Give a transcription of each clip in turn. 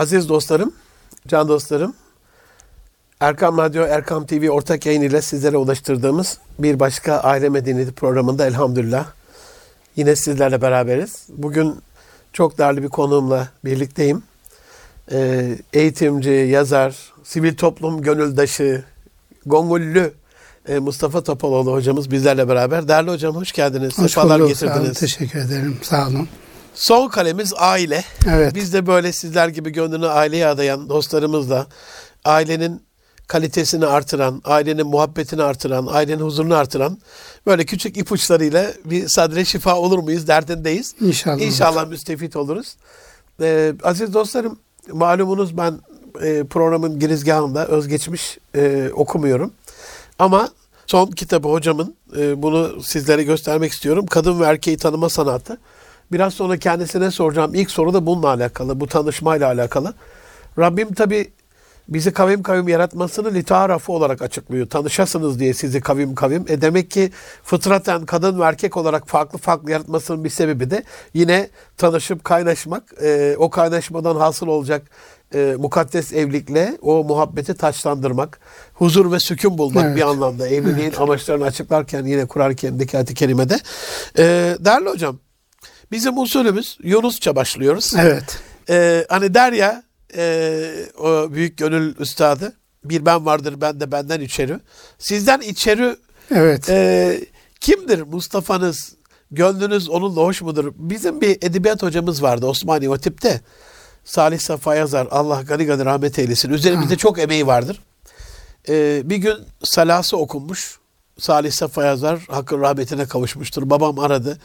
Aziz dostlarım, can dostlarım, Erkam Radyo, Erkam TV ortak yayın ile sizlere ulaştırdığımız bir başka aile medeniyeti programında elhamdülillah yine sizlerle beraberiz. Bugün çok değerli bir konuğumla birlikteyim. Ee, eğitimci, yazar, sivil toplum gönüldaşı, Gongullü e, Mustafa Topaloğlu hocamız bizlerle beraber. Değerli hocam hoş geldiniz. Hoş Sefalar bulduk. getirdiniz. Sağ olun, teşekkür ederim. Sağ olun. Son kalemiz aile. Evet. Biz de böyle sizler gibi gönlünü aileye adayan dostlarımızla ailenin kalitesini artıran, ailenin muhabbetini artıran, ailenin huzurunu artıran böyle küçük ipuçlarıyla bir sadre şifa olur muyuz derdindeyiz. İnşallah. İnşallah müstefit oluruz. Ee, aziz dostlarım malumunuz ben e, programın girizgahında özgeçmiş e, okumuyorum. Ama son kitabı hocamın e, bunu sizlere göstermek istiyorum. Kadın ve erkeği tanıma sanatı. Biraz sonra kendisine soracağım ilk soru da bununla alakalı, bu tanışmayla alakalı. Rabbim tabi bizi kavim kavim yaratmasını litaarafı olarak açıklıyor. Tanışasınız diye sizi kavim kavim. E demek ki fıtraten kadın ve erkek olarak farklı farklı yaratmasının bir sebebi de yine tanışıp kaynaşmak. E, o kaynaşmadan hasıl olacak e, mukaddes evlilikle o muhabbeti taçlandırmak. Huzur ve sükun bulmak Evet. bir anlamda. Evliliğin amaçlarını açıklarken yine Kur'an-ı Kerim'deki ayet-i kerimede. E, değerli hocam bizim usulümüz Yunusça başlıyoruz. Evet. Ee, hani der ya e, o büyük gönül üstadı bir ben vardır ben de benden içeri. Sizden içeri Evet. e, kimdir Mustafa'nız? Gönlünüz onunla hoş mudur? Bizim bir edebiyat hocamız vardı Osmani o tipte. Salih Safa yazar. Allah gani gani rahmet eylesin. Üzerimizde çok emeği vardır. Ee, bir gün salası okunmuş. Salih Safa yazar. Hakkın rahmetine kavuşmuştur. Babam aradı.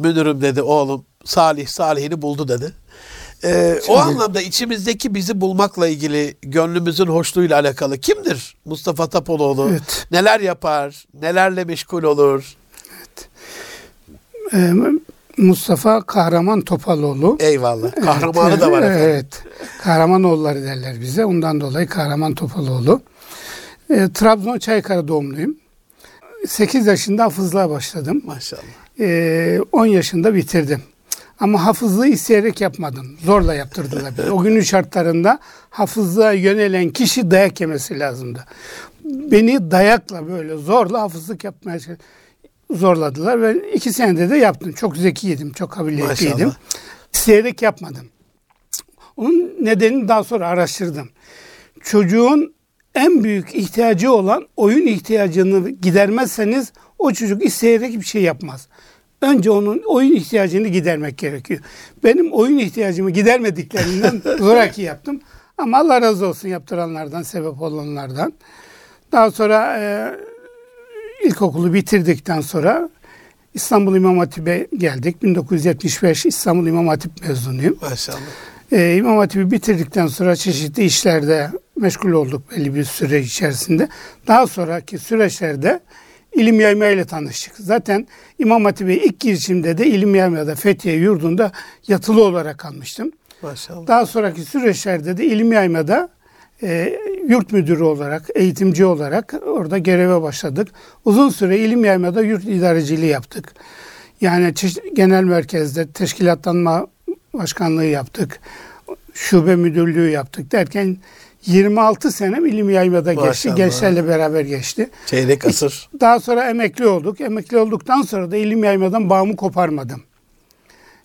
Münir'im dedi oğlum Salih Salih'ini buldu dedi. Ee, o Şimdi- anlamda içimizdeki bizi bulmakla ilgili gönlümüzün hoşluğuyla alakalı kimdir Mustafa Tapoloğlu? Evet. Neler yapar? Nelerle meşgul olur? Ee, Mustafa Kahraman Topaloğlu. Eyvallah. Kahramanı da var efendim. Evet. Kahramanoğulları derler bize. Ondan dolayı Kahraman Topaloğlu. Ee, Trabzon Çaykara doğumluyum. 8 yaşında hafızlığa başladım. Maşallah. Ee, 10 yaşında bitirdim. Ama hafızlığı isteyerek yapmadım. Zorla yaptırdılar. bize. O günün şartlarında hafızlığa yönelen kişi dayak yemesi lazımdı. Beni dayakla böyle zorla hafızlık yapmaya zorladılar ve iki senede de yaptım. Çok zekiydim, çok kabiliyetliydim. Maşallah. İsteyerek yapmadım. Onun nedenini daha sonra araştırdım. Çocuğun en büyük ihtiyacı olan oyun ihtiyacını gidermezseniz o çocuk isteyerek bir şey yapmaz. Önce onun oyun ihtiyacını gidermek gerekiyor. Benim oyun ihtiyacımı gidermediklerinden zoraki yaptım. Ama Allah razı olsun yaptıranlardan, sebep olanlardan. Daha sonra e, ilkokulu bitirdikten sonra İstanbul İmam Hatip'e geldik. 1975 İstanbul İmam Hatip mezunuyum. Maşallah. Ee, İmam Hatip'i bitirdikten sonra çeşitli işlerde meşgul olduk belli bir süre içerisinde. Daha sonraki süreçlerde ilim yayma ile tanıştık. Zaten İmam Hatip'e ilk girişimde de ilim yaymada Fethiye yurdunda yatılı olarak kalmıştım. Maşallah. Daha sonraki süreçlerde de ilim yaymada e, yurt müdürü olarak, eğitimci olarak orada göreve başladık. Uzun süre ilim yaymada yurt idareciliği yaptık. Yani genel merkezde teşkilatlanma başkanlığı yaptık. Şube müdürlüğü yaptık derken 26 senem ilim yaymada geçti. Maşallah. Gençlerle beraber geçti. Çeyrek asır. Daha sonra emekli olduk. Emekli olduktan sonra da ilim yaymadan bağımı koparmadım.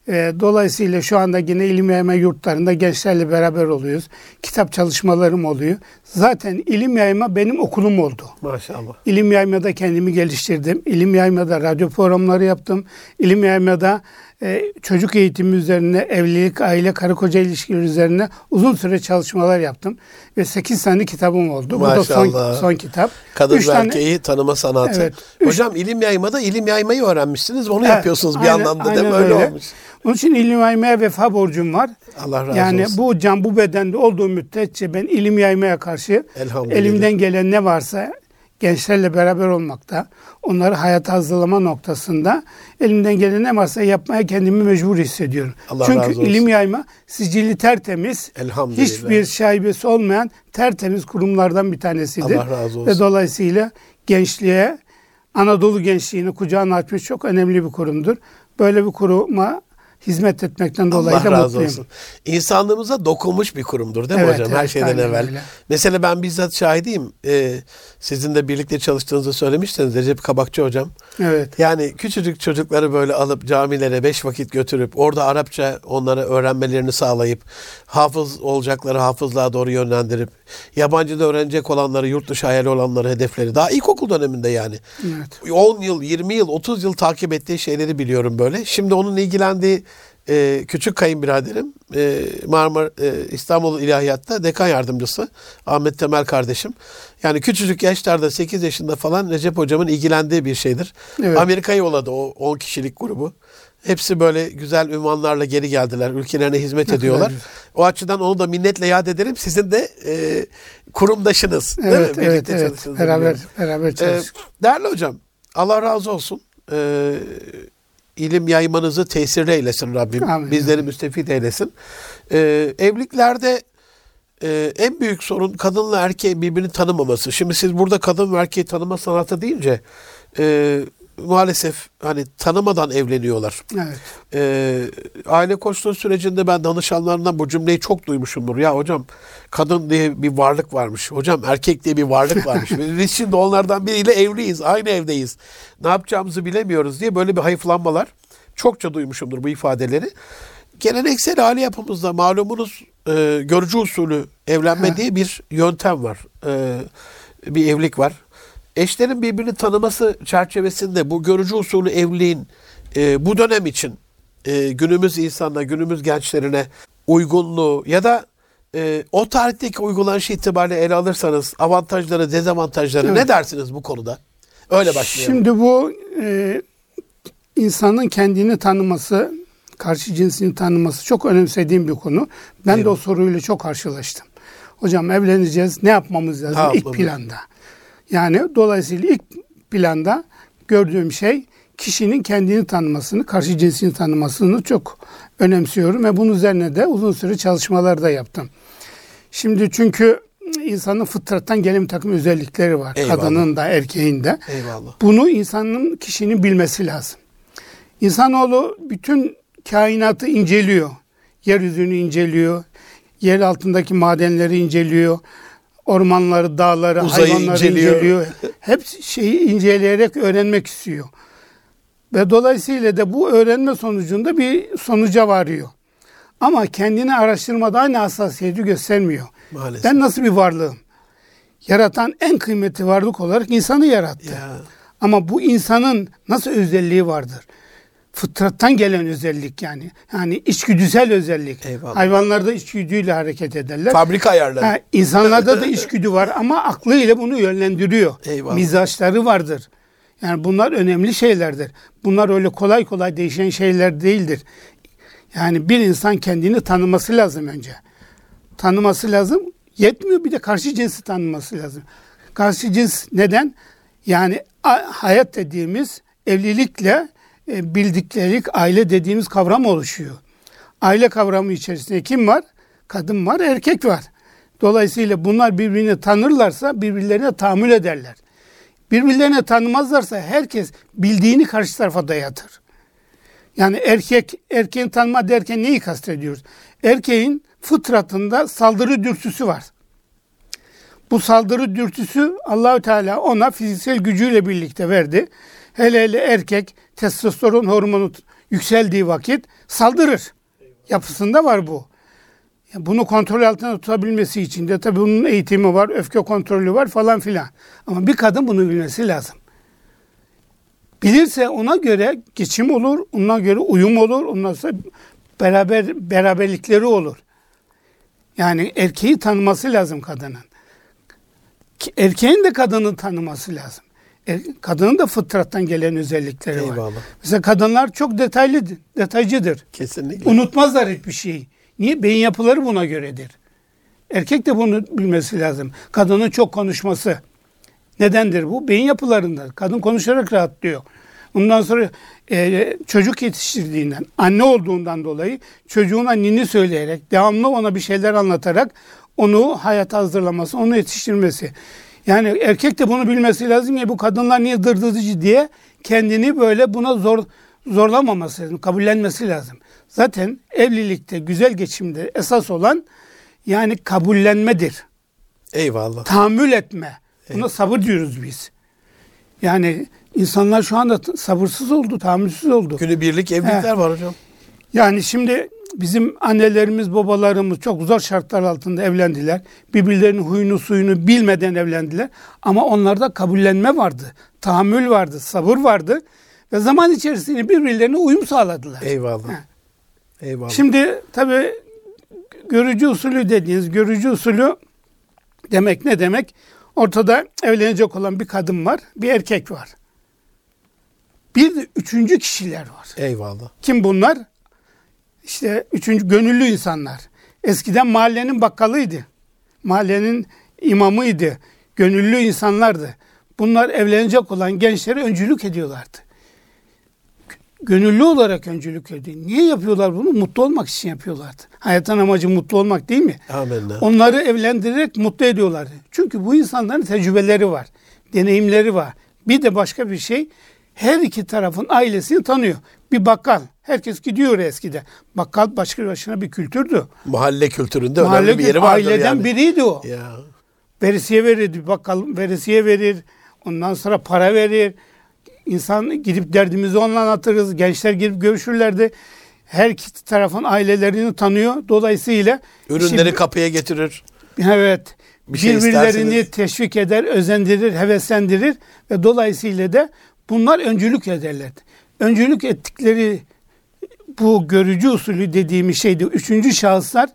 Ee, dolayısıyla şu anda yine ilim yayma yurtlarında gençlerle beraber oluyoruz. Kitap çalışmalarım oluyor. Zaten ilim yayma benim okulum oldu. Maşallah. İlim yaymada kendimi geliştirdim. İlim yaymada radyo programları yaptım. İlim yaymada e, çocuk eğitimi üzerine, evlilik, aile, karı koca ilişkileri üzerine uzun süre çalışmalar yaptım. Ve 8 tane kitabım oldu. Bu da son, Maşallah. son kitap. Kadın Üç ve tane- erkeği tanıma sanatı. Evet. Üç- Hocam ilim yaymada ilim yaymayı öğrenmişsiniz. Onu Evet, yapıyorsunuz bir aynen- anlamda değil mi? aynen Öyle, öyle. olmuş. Onun için ilim yaymaya vefa borcum var. Allah razı yani olsun. bu can bu bedende olduğu müddetçe ben ilim yaymaya karşı elimden gelen ne varsa gençlerle beraber olmakta, onları hayata hazırlama noktasında elimden gelen ne varsa yapmaya kendimi mecbur hissediyorum. Allah Çünkü razı olsun. ilim yayma sicili tertemiz, hiçbir şaibesi olmayan tertemiz kurumlardan bir tanesidir. Allah razı olsun. Ve dolayısıyla gençliğe, Anadolu gençliğini kucağına açmış çok önemli bir kurumdur. Böyle bir kuruma hizmet etmekten dolayı Allah da razı mutluyum. olsun. İnsanlığımıza dokunmuş bir kurumdur değil mi Evet, hocam? Her evet, şeyden aynen evvel. öyle. Mesela ben bizzat şahidiyim. Ee, sizin de birlikte çalıştığınızı söylemiştiniz Recep Kabakçı hocam. Evet. Yani küçücük çocukları böyle alıp camilere beş vakit götürüp orada Arapça onlara öğrenmelerini sağlayıp hafız olacakları hafızlığa doğru yönlendirip yabancı da öğrenecek olanları yurt dışı hayali olanları hedefleri daha ilkokul döneminde yani. Evet. 10 yıl, 20 yıl, 30 yıl takip ettiği şeyleri biliyorum böyle. Şimdi onun ilgilendiği e, küçük kayınbiraderim e, Marmara e, İstanbul İlahiyat'ta dekan yardımcısı Ahmet Temel kardeşim. Yani küçücük yaşlarda 8 yaşında falan Recep hocamın ilgilendiği bir şeydir. Evet. Amerika'ya yolladı o 10 kişilik grubu. Hepsi böyle güzel ünvanlarla geri geldiler. Ülkelerine hizmet ediyorlar. güzel. O açıdan onu da minnetle yad ederim. Sizin de e, kurumdaşınız. değil mi? Evet, evet, Birlikte evet. Beraber biliyorum. beraber Ee, çalıştık. değerli hocam, Allah razı olsun. Ee, ilim yaymanızı tesirli eylesin Rabbim. Amin. Bizleri müstefit eylesin. Ee, evliliklerde e, en büyük sorun kadınla erkeğin birbirini tanımaması. Şimdi siz burada kadın ve erkeği tanıma sanatı deyince e, maalesef hani tanımadan evleniyorlar. evet. Ee, aile koçluğu sürecinde ben danışanlarından bu cümleyi çok duymuşumdur. Ya hocam kadın diye bir varlık varmış. Hocam erkek diye bir varlık varmış. Biz şimdi onlardan biriyle evliyiz. Aynı evdeyiz. Ne yapacağımızı bilemiyoruz diye böyle bir hayıflanmalar. Çokça duymuşumdur bu ifadeleri. Geleneksel aile yapımızda malumunuz e, görücü usulü evlenme diye bir yöntem var. E, bir evlilik var. Eşlerin birbirini tanıması çerçevesinde bu görücü usulü evliliğin e, bu dönem için e, günümüz insanına, günümüz gençlerine uygunluğu ya da e, o tarihteki uygulanışı itibariyle ele alırsanız avantajları, dezavantajları Evet. ne dersiniz bu konuda? Öyle başlayalım. Şimdi bu e, insanın kendini tanıması, karşı cinsini tanıması çok önemsediğim bir konu. Ben de Eyvallah. o soruyla çok karşılaştım. Hocam evleneceğiz, ne yapmamız lazım Ne ilk planda? Yani dolayısıyla ilk planda gördüğüm şey kişinin kendini tanımasını, karşı cinsini tanımasını çok önemsiyorum ve bunun üzerine de uzun süre çalışmalar da yaptım. Şimdi çünkü insanın fıtrattan gelen bir takım özellikleri var. Eyvallah. Kadının da erkeğin de. Eyvallah. Bunu insanın, kişinin bilmesi lazım. İnsanoğlu bütün kainatı inceliyor. Yeryüzünü inceliyor. Yer altındaki madenleri inceliyor. Ormanları, dağları, Uzayı hayvanları inceliyor. inceliyor. Hep şeyi inceleyerek öğrenmek istiyor. Ve dolayısıyla da bu öğrenme sonucunda bir sonuca varıyor. Ama kendini araştırmada aynı hassasiyeti göstermiyor. Maalesef. Ben nasıl bir varlığım? Yaratan en kıymetli varlık olarak insanı yarattı. Ya. Ama bu insanın nasıl özelliği vardır? Fıtrattan gelen özellik yani. Yani içgüdüsel özellik. Eyvallah. Hayvanlarda içgüdüyle hareket ederler. Fabrika ayarları. Ha, insanlarda da içgüdü var ama aklıyla bunu yönlendiriyor. Eyvallah. Mizaçları vardır. Yani bunlar önemli şeylerdir. Bunlar öyle kolay kolay değişen şeyler değildir. Yani bir insan kendini tanıması lazım önce. Tanıması lazım. Yetmiyor bir de karşı cinsi tanıması lazım. Karşı cins neden? Yani hayat dediğimiz evlilikle e, bildiklerik aile dediğimiz kavram oluşuyor. Aile kavramı içerisinde kim var? Kadın var, erkek var. Dolayısıyla bunlar birbirini tanırlarsa birbirlerine tahammül ederler. Birbirlerine tanımazlarsa herkes bildiğini karşı tarafa dayatır. Yani erkek erkeğin tanıma derken neyi kastediyoruz? Erkeğin fıtratında saldırı dürtüsü var. Bu saldırı dürtüsü Allahü Teala ona fiziksel gücüyle birlikte verdi. Hele hele erkek testosteron hormonu yükseldiği vakit saldırır. Yapısında var bu. Bunu kontrol altında tutabilmesi için de tabii bunun eğitimi var, öfke kontrolü var falan filan. Ama bir kadın bunu bilmesi lazım. Bilirse ona göre geçim olur, ona göre uyum olur, ondan sonra beraber beraberlikleri olur. Yani erkeği tanıması lazım kadının. Erkeğin de kadını tanıması lazım. Er- Kadının da fıtrattan gelen özellikleri var. Eyvallah. Mesela kadınlar çok detaylı, detaycıdır. Kesinlikle. Unutmazlar hiçbir şeyi. Niye? Beyin yapıları buna göredir. Erkek de bunu bilmesi lazım. Kadının çok konuşması. Nedendir bu? Beyin yapılarında. Kadın konuşarak rahatlıyor. Ondan sonra e, çocuk yetiştirdiğinden, anne olduğundan dolayı çocuğuna ninni söyleyerek, devamlı ona bir şeyler anlatarak onu hayata hazırlaması, onu yetiştirmesi. Yani erkek de bunu bilmesi lazım ya bu kadınlar niye dırdırıcı diye kendini böyle buna zor zorlamaması lazım, kabullenmesi lazım. Zaten evlilikte, güzel geçimde esas olan yani kabullenmedir. Eyvallah. Tahammül etme. Buna sabır diyoruz biz. Yani insanlar şu anda sabırsız oldu, tahammülsüz oldu. Günü birlik evlilikler var hocam. Yani şimdi bizim annelerimiz, babalarımız çok zor şartlar altında evlendiler. Birbirlerinin huyunu suyunu bilmeden evlendiler. Ama onlarda kabullenme vardı, tahammül vardı, sabır vardı. Ve zaman içerisinde birbirlerine uyum sağladılar. Eyvallah. He. Eyvallah. Şimdi tabii görücü usulü dediğiniz görücü usulü demek ne demek? Ortada evlenecek olan bir kadın var, bir erkek var. Bir de üçüncü kişiler var. Eyvallah. Kim bunlar? İşte üçüncü gönüllü insanlar. Eskiden mahallenin bakkalıydı. Mahallenin imamıydı. Gönüllü insanlardı. Bunlar evlenecek olan gençlere öncülük ediyorlardı. Gönüllü olarak öncülük ediyor. Niye yapıyorlar bunu? Mutlu olmak için yapıyorlardı. Hayatın amacı mutlu olmak değil mi? Amenna. Onları evlendirerek mutlu ediyorlardı. Çünkü bu insanların tecrübeleri var, deneyimleri var. Bir de başka bir şey, her iki tarafın ailesini tanıyor. Bir bakkal, herkes gidiyor eskide. Bakkal başka başına bir kültürdü. Mahalle kültüründe önemli Mahalle bir yeri vardır aileden yani. biriydi o. Ya. Veresiye verirdi, bakkal veresiye verir. Ondan sonra para verir. İnsan gidip derdimizi onunla anlatırız. Gençler girip görüşürlerdi. Her iki tarafın ailelerini tanıyor. Dolayısıyla Ürünleri şimdi- kapıya getirir. Evet. Bir şey birbirlerini isterseniz- teşvik eder, özendirir, heveslendirir ve dolayısıyla da bunlar öncülük ederlerdi. Öncülük ettikleri bu görücü usulü dediğimiz şeydi. Üçüncü şahıslar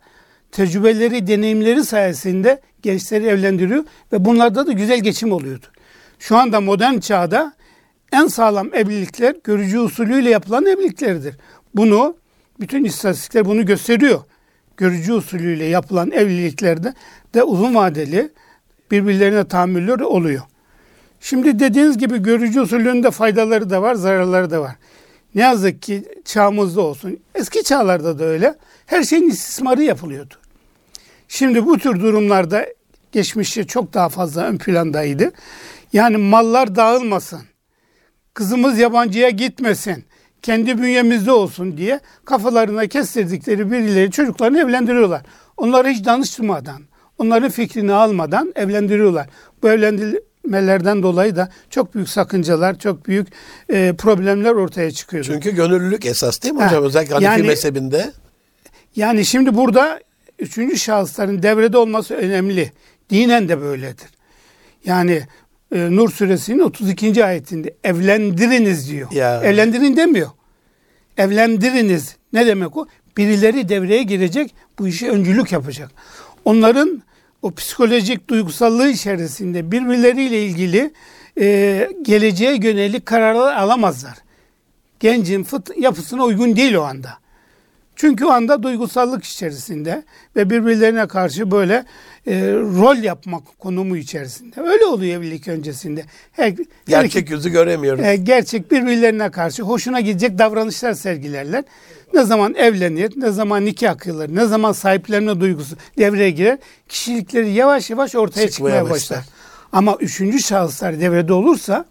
tecrübeleri, deneyimleri sayesinde gençleri evlendiriyor ve bunlarda da güzel geçim oluyordu. Şu anda modern çağda en sağlam evlilikler görücü usulüyle yapılan evliliklerdir. Bunu bütün istatistikler bunu gösteriyor. Görücü usulüyle yapılan evliliklerde de uzun vadeli birbirlerine tahammüller oluyor. Şimdi dediğiniz gibi görücü usulünde faydaları da var, zararları da var. Ne yazık ki çağımızda olsun, eski çağlarda da öyle. Her şeyin istismarı yapılıyordu. Şimdi bu tür durumlarda geçmişte çok daha fazla ön plandaydı. Yani mallar dağılmasın, kızımız yabancıya gitmesin, kendi bünyemizde olsun diye kafalarına kestirdikleri birileri çocuklarını evlendiriyorlar. Onları hiç danışmadan, onların fikrini almadan evlendiriyorlar. Bu evlendirmelerden dolayı da çok büyük sakıncalar, çok büyük e, problemler ortaya çıkıyor. Çünkü gönüllülük esas değil mi Ha, hocam? Özellikle Hanefi yani- mezhebinde. Yani şimdi burada üçüncü şahısların devrede olması önemli. Dinen de böyledir. Yani e, Nur suresinin 32. ayetinde evlendiriniz diyor. Ya. Evlendirin demiyor. Evlendiriniz. Ne demek o? Birileri devreye girecek, bu işi öncülük yapacak. Onların o psikolojik duygusallığı içerisinde birbirleriyle ilgili e, geleceğe yönelik kararlar alamazlar. Gencin fıt yapısına uygun değil o anda. Çünkü o anda duygusallık içerisinde ve birbirlerine karşı böyle e, rol yapmak konumu içerisinde. Öyle oluyor evlilik öncesinde. Her, her Gerçek yüzü göremiyoruz. e, gerçek birbirlerine karşı hoşuna gidecek davranışlar sergilerler. Ne zaman evlenir, ne zaman nikah kıyılır, ne zaman sahiplenme duygusu devreye girer, kişilikleri yavaş yavaş ortaya Çıkmaya çıkmaya başlar. başlar. Ama üçüncü şahıslar devrede olursa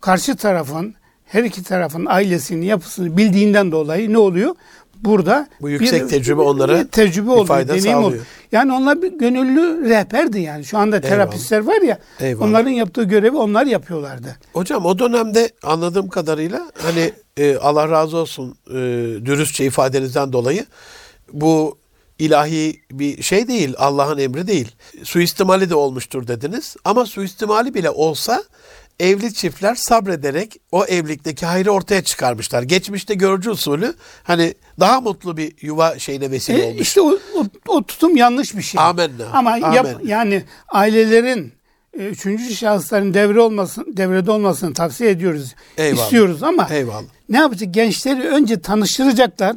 karşı tarafın her iki tarafın ailesinin yapısını bildiğinden dolayı ne oluyor? Burada Bu yüksek tecrübe onlara bir tecrübe bir oluyor, fayda deneyim sağlıyor. oluyor. Yani onlar bir gönüllü rehberdi yani. Şu anda terapistler var ya, Eyvallah. onların yaptığı görevi onlar yapıyorlardı. Hocam o dönemde anladığım kadarıyla hani e, Allah razı olsun e, dürüstçe ifadenizden dolayı bu ilahi bir şey değil, Allah'ın emri değil. Suistimali de olmuştur dediniz. Ama suistimali bile olsa evli çiftler sabrederek o evlilikteki hayrı ortaya çıkarmışlar. Geçmişte görücü usulü hani daha mutlu bir yuva şeyine vesile E, olmuş. işte o, o, o tutum yanlış bir şey. Amenna, Ama yap, amenna. yani ailelerin e, üçüncü şahısların devre olmasın, devrede olmasını tavsiye ediyoruz. Eyvallah. istiyoruz ama Eyvallah. ne yapacak? Gençleri önce tanıştıracaklar.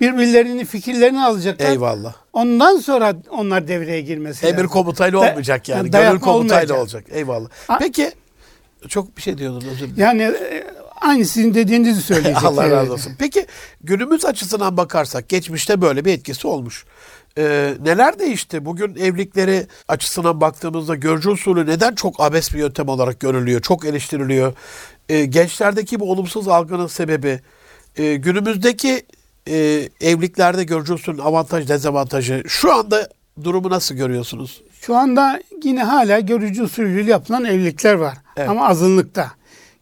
Birbirlerini, fikirlerini alacaklar. Eyvallah. Ondan sonra onlar devreye girmesi Emir lazım. komutayla olmayacak yani. dayatma Gönül komutayla olmayacak. olacak. Eyvallah. A- Peki çok bir şey diyordun özür dilerim. Yani e, aynı sizin dediğinizi söyleyecek. Allah razı olsun. Peki günümüz açısından bakarsak geçmişte böyle bir etkisi olmuş. Ee, neler değişti? Bugün evlilikleri açısından baktığımızda görücü usulü neden çok abes bir yöntem olarak görülüyor? Çok eleştiriliyor. Ee, gençlerdeki bu olumsuz algının sebebi e, günümüzdeki e, evliliklerde görücü avantaj dezavantajı şu anda durumu nasıl görüyorsunuz? Şu anda yine hala görücü usulü yapılan evlilikler var. Evet. Ama azınlıkta.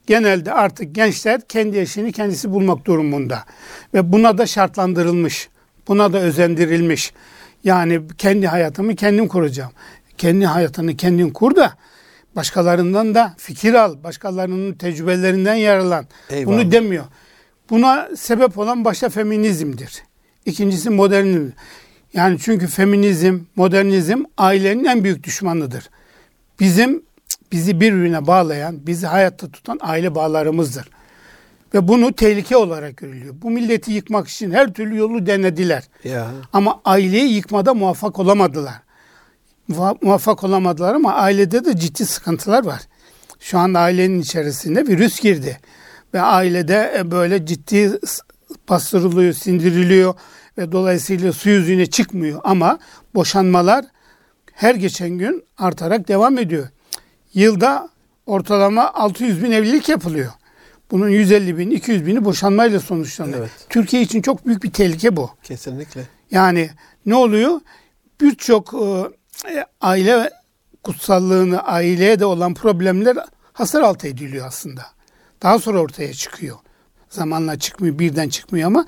Genelde artık gençler kendi eşini kendisi bulmak durumunda. Ve buna da şartlandırılmış. Buna da özendirilmiş. Yani kendi hayatımı kendim kuracağım. Kendi hayatını kendin kur da başkalarından da fikir al. Başkalarının tecrübelerinden yararlan. Eyvallah. Bunu demiyor. Buna sebep olan başta feminizmdir. İkincisi modernizm. Yani çünkü feminizm, modernizm ailenin en büyük düşmanıdır. Bizim bizi birbirine bağlayan, bizi hayatta tutan aile bağlarımızdır. Ve bunu tehlike olarak görülüyor. Bu milleti yıkmak için her türlü yolu denediler. Ya. Ama aileyi yıkmada muvaffak olamadılar. Muva- Muvaffak olamadılar ama ailede de ciddi sıkıntılar var. Şu anda ailenin içerisinde virüs girdi. Ve ailede e, böyle ciddi bastırılıyor, sindiriliyor ve dolayısıyla su yüzüne çıkmıyor. Ama boşanmalar her geçen gün artarak devam ediyor. Yılda ortalama 600 bin evlilik yapılıyor. Bunun 150 bin, 200 bini boşanmayla sonuçlanıyor. Evet. Türkiye için çok büyük bir tehlike bu. Kesinlikle. Yani ne oluyor? Birçok e, aile kutsallığını, aileye de olan problemler hasar altı ediliyor aslında. Daha sonra ortaya çıkıyor. Zamanla çıkmıyor, birden çıkmıyor ama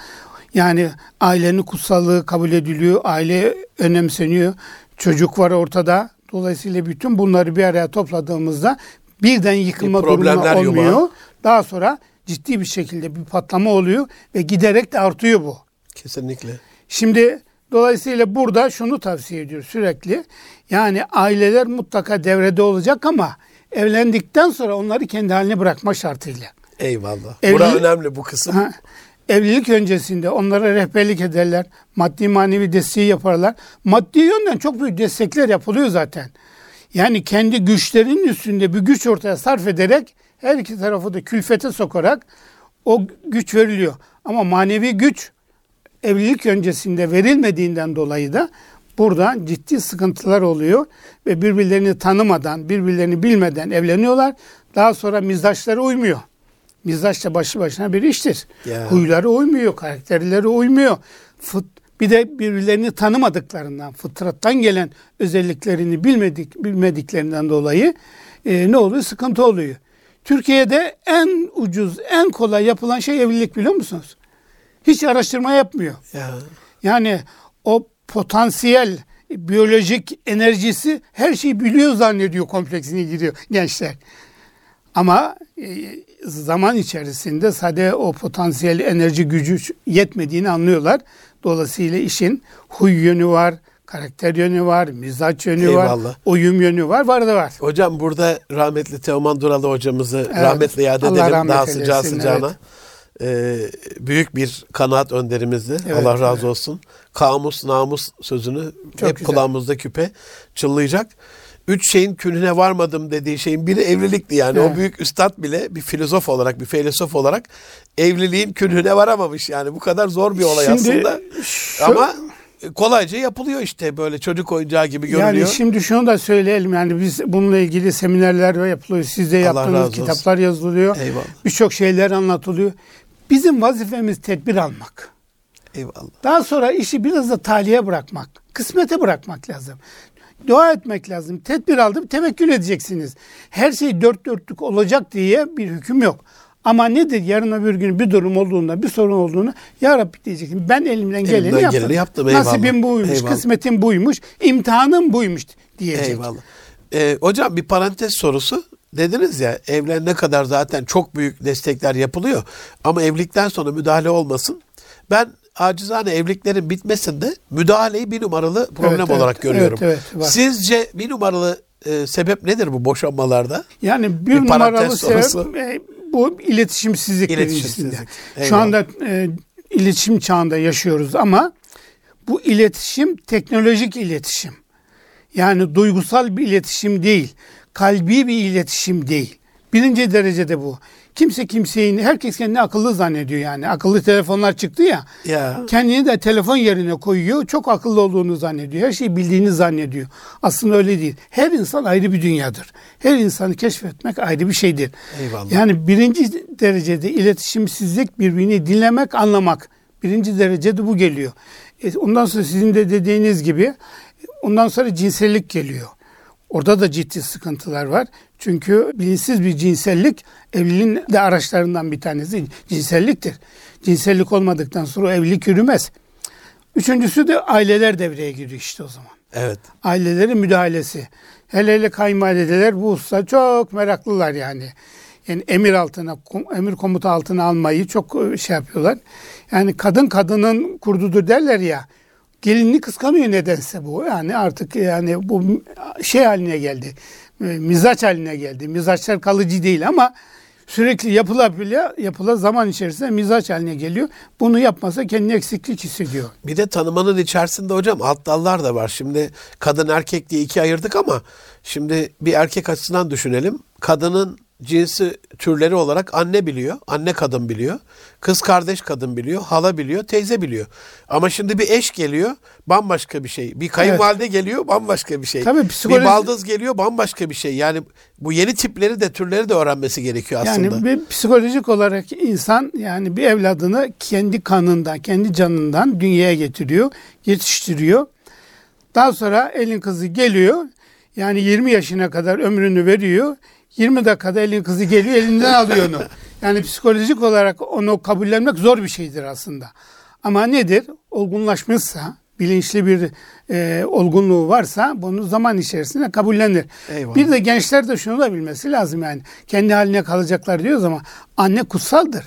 yani ailenin kutsallığı kabul ediliyor, aile önemseniyor, çocuk var ortada. Dolayısıyla bütün bunları bir araya topladığımızda birden yıkılma Bir durumuna olmuyor. yumağı. Daha sonra ciddi bir şekilde bir patlama oluyor ve giderek de artıyor bu. Kesinlikle. Şimdi dolayısıyla burada şunu tavsiye ediyoruz sürekli. Yani aileler mutlaka devrede olacak ama evlendikten sonra onları kendi haline bırakma şartıyla. Eyvallah. Evli- Bura önemli bu kısım. Ha, evlilik öncesinde onlara rehberlik ederler. Maddi manevi desteği yaparlar. Maddi yönden çok büyük destekler yapılıyor zaten. Yani kendi güçlerinin üstünde bir güç ortaya sarf ederek her iki tarafı da külfete sokarak o güç veriliyor. Ama manevi güç evlilik öncesinde verilmediğinden dolayı da burada ciddi sıkıntılar oluyor ve birbirlerini tanımadan, birbirlerini bilmeden evleniyorlar. Daha sonra mizaçları uymuyor. Mizaç da başlı başına bir iştir. Ya. Huyları uymuyor, karakterleri uymuyor. Fıt, bir de birbirlerini tanımadıklarından, fıtrattan gelen özelliklerini bilmedik bilmediklerinden dolayı e, ne oluyor? Sıkıntı oluyor. Türkiye'de en ucuz, en kolay yapılan şey evlilik biliyor musunuz? Hiç araştırma yapmıyor. Ya. Yani o potansiyel biyolojik enerjisi her şeyi biliyor zannediyor kompleksine giriyor gençler. Ama e, zaman içerisinde sadece o potansiyel enerji gücü yetmediğini anlıyorlar. Dolayısıyla işin huy yönü var, karakter yönü var, mizaç yönü var, Eyvallah. uyum yönü var, var da var. Hocam burada rahmetli Teoman Duralı hocamızı rahmetle yad edelim. rahmet Daha eylesin, sıcağı sıcağına. evet. Ee, büyük bir kanaat önderimizdi. Evet, Allah razı evet. olsun. Kamus, namus sözünü Çok hep güzel. kulağımızda küpe çıllayacak. Üç şeyin künhüne varmadım dediği şeyin biri evlilikti yani. Evet. O büyük üstad bile bir filozof olarak, bir filozof olarak evliliğin künhüne varamamış. Yani bu kadar zor bir olay Şimdi aslında. şu- Ama kolayca yapılıyor işte böyle çocuk oyuncağı gibi görünüyor. Yani şimdi şunu da söyleyelim yani biz bununla ilgili seminerler yapılıyor. Siz de yaptığınız razı olsun. kitaplar yazılıyor. Birçok şeyler anlatılıyor. Bizim vazifemiz tedbir almak. Eyvallah. Daha sonra işi biraz da talihe bırakmak. Kısmete bırakmak lazım. Dua etmek lazım. Tedbir aldım, tevekkül edeceksiniz. Her şey dört dörtlük olacak diye bir hüküm yok. Ama nedir yarın öbür gün bir durum olduğunda, bir sorun olduğunda ya Rabbi diyeceksin. Ben elimden geleni Elimden yaptım. geleni yaptım, eyvallah. Nasibim buymuş, Eyvallah. kısmetim buymuş, imtihanım buymuş diyecek. Eyvallah. Ee, hocam bir parantez sorusu. Dediniz ya evlen ne kadar zaten çok büyük destekler yapılıyor. Ama evlilikten sonra müdahale olmasın. Ben acizane evliliklerin bitmesinde müdahaleyi bir numaralı problem Evet, olarak evet, görüyorum. evet, evet, var. Sizce bir numaralı e, sebep nedir bu boşanmalarda? Yani bir, Bir numaralı sebep e, bu iletişimsizlik, İletişimsizlik. Eyvallah. Şu anda e, iletişim çağında yaşıyoruz ama bu iletişim teknolojik iletişim. Yani duygusal bir iletişim değil. Kalbi bir iletişim değil. Birinci derecede bu. Kimse kimseyi, herkes kendini akıllı zannediyor yani. Akıllı telefonlar çıktı ya. Ya Kendini de telefon yerine koyuyor. Çok akıllı olduğunu zannediyor. Her şeyi bildiğini zannediyor. Aslında öyle değil. Her insan ayrı bir dünyadır. Her insanı keşfetmek ayrı bir şeydir. Eyvallah. Yani birinci derecede iletişimsizlik birbirini dinlemek, anlamak Birinci derecede bu geliyor. E, ondan sonra sizin de dediğiniz gibi ondan sonra cinsellik geliyor. Orada da ciddi sıkıntılar var. Çünkü bilinçsiz bir cinsellik evliliğin de araçlarından bir tanesi cinselliktir. Cinsellik olmadıktan sonra evlilik yürümez. Üçüncüsü de aileler devreye giriyor işte o zaman. Evet. Ailelerin müdahalesi. Hele hele kayınvalideler bu hususta çok meraklılar yani. Yani emir altına, emir komuta altına almayı çok e, şey yapıyorlar. Yani kadın kadının kurdudur derler ya. Gelinini kıskanıyor nedense bu. Yani artık yani bu şey haline geldi. E, mizaç haline geldi. Mizaçlar kalıcı değil ama sürekli yapılabiliyor, yapıla zaman içerisinde mizaç haline geliyor. Bunu yapmasa kendini eksiklik hissediyor. Bir de tanımanın içerisinde hocam alt dallar da var. Şimdi kadın erkek diye iki ayırdık ama şimdi bir erkek açısından düşünelim. Kadının cinsi türleri olarak anne biliyor, anne kadın biliyor, kız kardeş kadın biliyor, hala biliyor, teyze biliyor. Ama şimdi bir eş geliyor, bambaşka bir şey. Bir kayınvalide evet. geliyor, bambaşka bir şey. Tabii psikoloji... Bir baldız geliyor, bambaşka bir şey. Yani bu yeni tipleri de türleri de öğrenmesi gerekiyor aslında. Yani bir psikolojik olarak insan yani bir evladını kendi kanından, kendi canından dünyaya getiriyor, yetiştiriyor. Daha sonra elin kızı geliyor. Yani 20 yaşına kadar ömrünü veriyor. 20 dakikada elin kızı geliyor elinden alıyor onu. Yani psikolojik olarak onu kabullenmek zor bir şeydir aslında. Ama nedir? Olgunlaşmışsa, bilinçli bir e, olgunluğu varsa bunu zaman içerisinde kabullenir. Eyvallah. Bir de gençler de şunu da bilmesi lazım yani. Kendi haline kalacaklar diyoruz ama anne kutsaldır.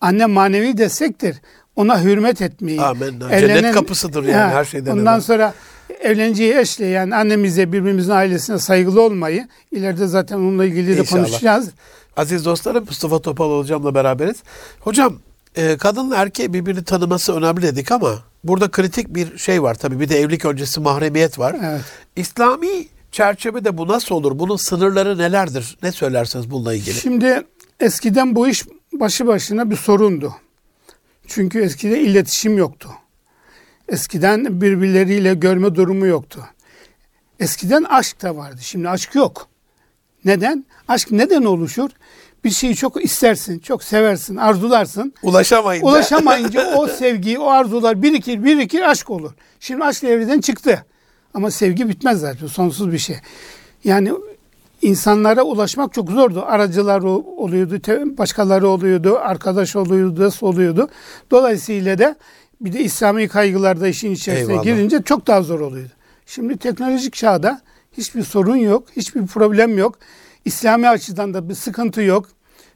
Anne manevi destektir. Ona hürmet etmeyi. Amin. Evlenen, Cennet kapısıdır yani ha, her şeyden. Ondan evvel. sonra evleneceği eşle yani annemize birbirimizin ailesine saygılı olmayı ileride zaten onunla ilgili de İnşallah. konuşacağız. Aziz dostlarım Mustafa Topal hocamla beraberiz. Hocam e, kadınla erkeği birbirini tanıması önemli dedik ama burada kritik bir şey var tabii bir de evlilik öncesi mahremiyet var. Evet. İslami çerçevede bu nasıl olur? Bunun sınırları nelerdir? Ne söylersiniz bununla ilgili? Şimdi eskiden bu iş başı başına bir sorundu. Çünkü eskiden iletişim yoktu. Eskiden birbirleriyle görme durumu yoktu. Eskiden aşk da vardı. Şimdi aşk yok. Neden? Aşk neden oluşur? Bir şeyi çok istersin, çok seversin, arzularsın. Ulaşamayınca. Ulaşamayınca o sevgi, o arzular birikir, birikir aşk olur. Şimdi aşk evreden çıktı. Ama sevgi bitmez zaten. Sonsuz bir şey. Yani insanlara ulaşmak çok zordu. Aracılar oluyordu, başkaları oluyordu, arkadaş oluyordu, dost oluyordu. Dolayısıyla da bir de İslami kaygılar da işin içerisine Eyvallah. girince çok daha zor oluyordu. Şimdi teknolojik çağda hiçbir sorun yok, hiçbir problem yok. İslami açıdan da bir sıkıntı yok.